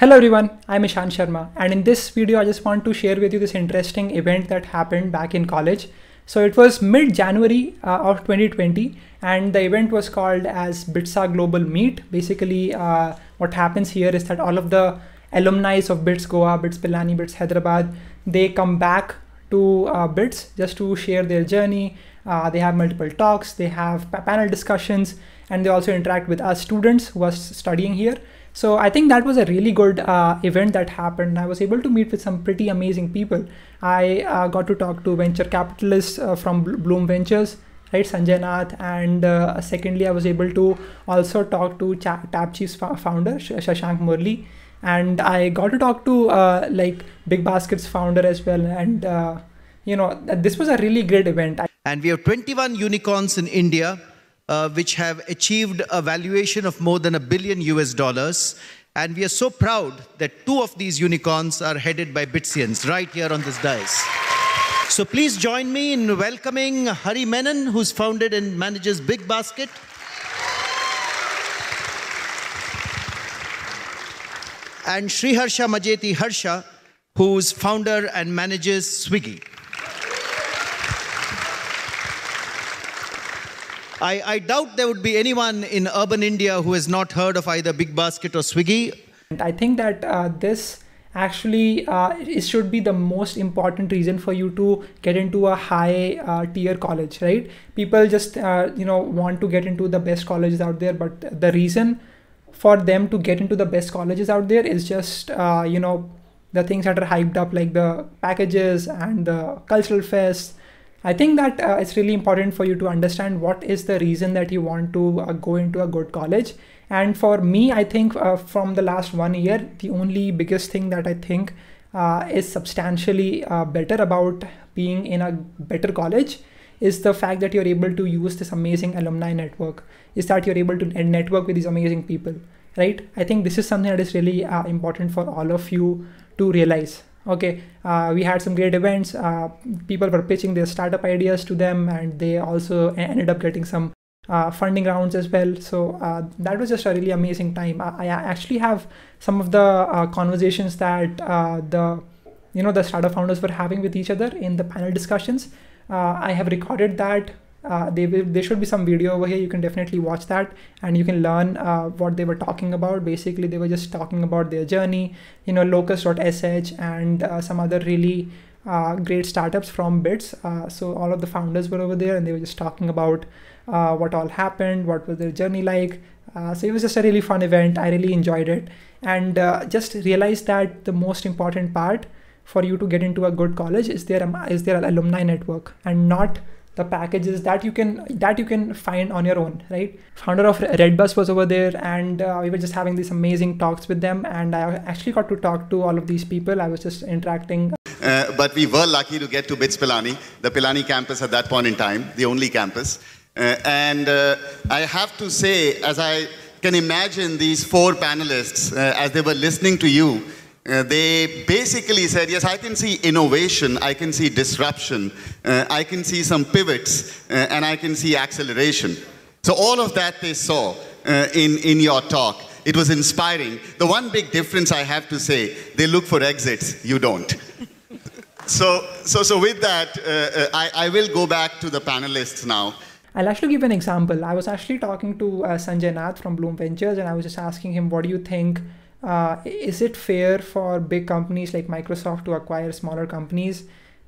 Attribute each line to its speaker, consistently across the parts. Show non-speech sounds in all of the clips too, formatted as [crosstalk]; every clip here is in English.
Speaker 1: Hello everyone, I'm Ishan Sharma and in this video I just want to share with you this interesting event that happened back in college. So it was mid-January uh, of 2020 and the event was called as BITSAA Global Meet. Basically uh, what happens here is that all of the alumni of BITS Goa, BITS Pilani, BITS Hyderabad, they come back to uh, BITS just to share their journey. Uh, they have multiple talks, they have panel discussions and they also interact with us students who are studying here. So I think that was a really good uh, event that happened. I was able to meet with some pretty amazing people. I uh, got to talk to venture capitalists uh, from Blume Ventures, right, Sanjay Nath, and uh, secondly, I was able to also talk to Ch- TapChief's founder, Shashank Murli, and I got to talk to uh, like Big Basket's founder as well. And uh, you know, this was a really great event.
Speaker 2: And we have 21 unicorns in India uh, which have achieved a valuation of more than a billion US dollars. And we are so proud that two of these unicorns are headed by Bitsians right here on this dais. So please join me in welcoming Hari Menon, who's founded and manages Big Basket. And Sriharsha Majety Harsha, who's founder and manages Swiggy. I, I, doubt there would be anyone in urban India who has not heard of either Big Basket or Swiggy.
Speaker 1: I think that uh, this actually uh, it should be the most important reason for you to get into a high uh, tier college, right? People just uh, you know want to get into the best colleges out there, but the reason for them to get into the best colleges out there is just uh, you know the things that are hyped up like the packages and the cultural fests I think that uh, it's really important for you to understand what is the reason that you want to uh, go into a good college. And for me, I think uh, from the last one year, the only biggest thing that I think uh, is substantially uh, better about being in a better college is the fact that you're able to use this amazing alumni network, is that you're able to network with these amazing people, right? I think this is something that is really uh, important for all of you to realize okay uh, we had some great events. Uh, people were pitching their startup ideas to them and they also ended up getting some uh, funding rounds as well. So uh, that was just a really amazing time. I, I actually have some of the uh, conversations that uh, the you know the startup founders were having with each other in the panel discussions. I have recorded that uh, they will there should be some video over here. You can definitely watch that. And you can learn uh, what they were talking about. Basically they were just talking about their journey. You know Locus.sh and uh, some other really uh, great startups from bits. Uh, so all of the founders were over there and they were just talking about what all happened what was their journey like. So it was just a really fun event. I really enjoyed it. And just realized that the most important part for you to get into a good college is their is their alumni network and not the packages that you can that you can find on your own right? Founder of redbus was over there and uh, we were just having these amazing talks with them and i actually got to talk to all of these people. I was just interacting.
Speaker 3: Uh, but we were lucky to get to bits pilani. The pilani campus at that point in time the only campus. Uh, and uh, i have to say as i can imagine these four panelists uh, as they were listening to you uh, they basically said, yes, I can see innovation, I can see disruption, uh, I can see some pivots, uh, and I can see acceleration. So all of that they saw uh, in, in your talk. It was inspiring. The one big difference I have to say, they look for exits, you don't. [laughs] so, so, so with that, uh, uh, I, I will go back to the panelists now.
Speaker 1: I'll actually give an example. I was actually talking to Sanjay Nath from Blume Ventures, and I was just asking him, what do you think uh, is it fair for big companies like Microsoft to acquire smaller companies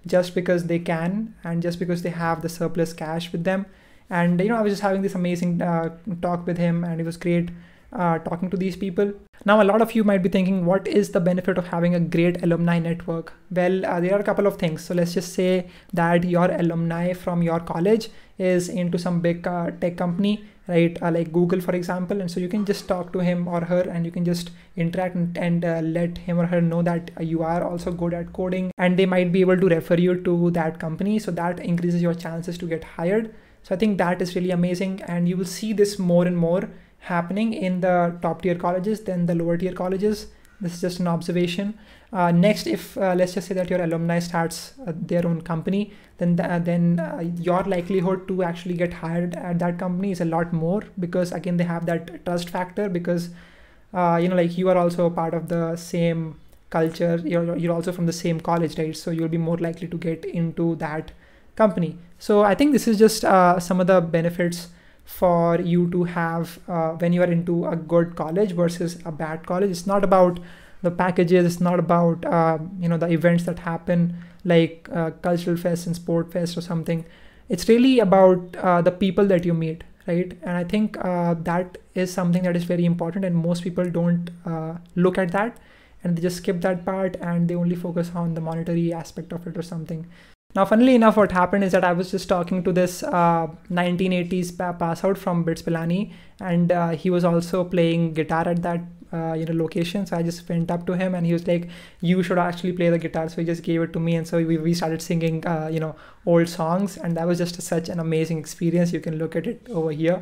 Speaker 1: just because they can and just because they have the surplus cash with them? And you know, I was just having this amazing uh, talk with him, and it was great uh, talking to these people. Now, a lot of you might be thinking, what is the benefit of having a great alumni network? Well, uh, there are a couple of things. So, let's just say that your alumni from your college is into some big uh, tech company, right? Uh, like Google, for example. And so you can just talk to him or her and you can just interact and, and uh, let him or her know that you are also good at coding and they might be able to refer you to that company. So, that increases your chances to get hired. So, I think that is really amazing. And you will see this more and more happening in the top tier colleges than the lower tier colleges. This is just an observation. Uh, next, if uh, let's just say that your alumni starts uh, their own company, then th- then uh, your likelihood to actually get hired at that company is a lot more because again they have that trust factor because uh, you know like you are also a part of the same culture. You're, you're also from the same college right? So you'll be more likely to get into that company. So i think this is just uh, some of the benefits for you to have uh, when you are into a good college versus a bad college. It's not about the packages it's not about uh, you know the events that happen like uh, cultural fest and sport fest or something. It's really about uh, the people that you meet right? And i think uh, that is something that is very important and most people don't uh, look at that and they just skip that part and they only focus on the monetary aspect of it or something now funnily enough what happened is that i was just talking to this 1980s uh, pass out from bits pilani and uh, he was also playing guitar at that uh, you know location. So i just went up to him and he was like you should actually play the guitar. So he just gave it to me and so we, we started singing uh, you know old songs and that was just such an amazing experience. You can look at it over here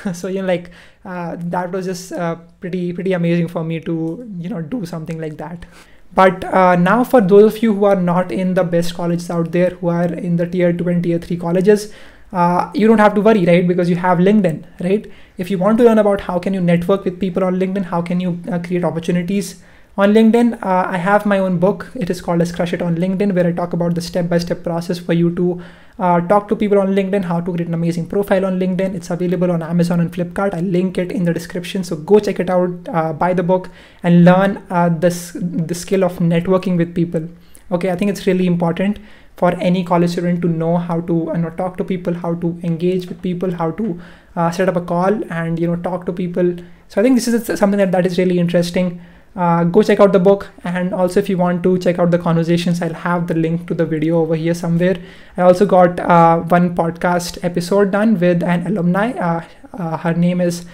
Speaker 1: [laughs] so you know like uh, that was just uh, pretty pretty amazing for me to you know do something like that. But uh, now for those of you who are not in the best colleges out there who are in the tier 2 and tier 3 colleges uh, you don't have to worry right? Because you have linkedin right? If you want to learn about how can you network with people on linkedin how can you uh, create opportunities on linkedin uh, i have my own book. It is called as crush it on linkedin where i talk about the step-by-step process for you to uh, talk to people on linkedin how to create an amazing profile on linkedin. It's available on amazon and flipkart. I link it in the description. So go check it out uh, buy the book and learn uh, this the skill of networking with people. Okay i think it's really important for any college student to know how to you know talk to people how to engage with people how to uh, set up a call and you know talk to people. So i think this is something that, that is really interesting. Uh, go check out the book. And also if you want to check out the conversations i'll have the link to the video over here somewhere. I also got uh, one podcast episode done with an alumni. Uh, uh her name is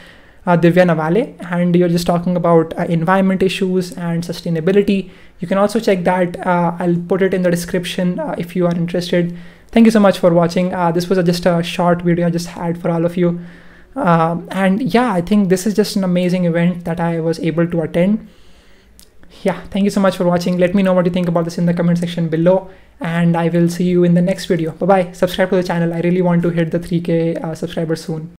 Speaker 1: uh, divya nawale and you're just talking about uh, environment issues and sustainability. You can also check that i'll put it in the description if you are interested. Thank you so much for watching. This was just a short video i just had for all of you. Um, and yeah i think this is just an amazing event that i was able to attend. Yeah thank you so much for watching. Let me know what you think about this in the comment section below and i will see you in the next video. Bye bye subscribe to the channel. I really want to hit the 3k uh, subscribers soon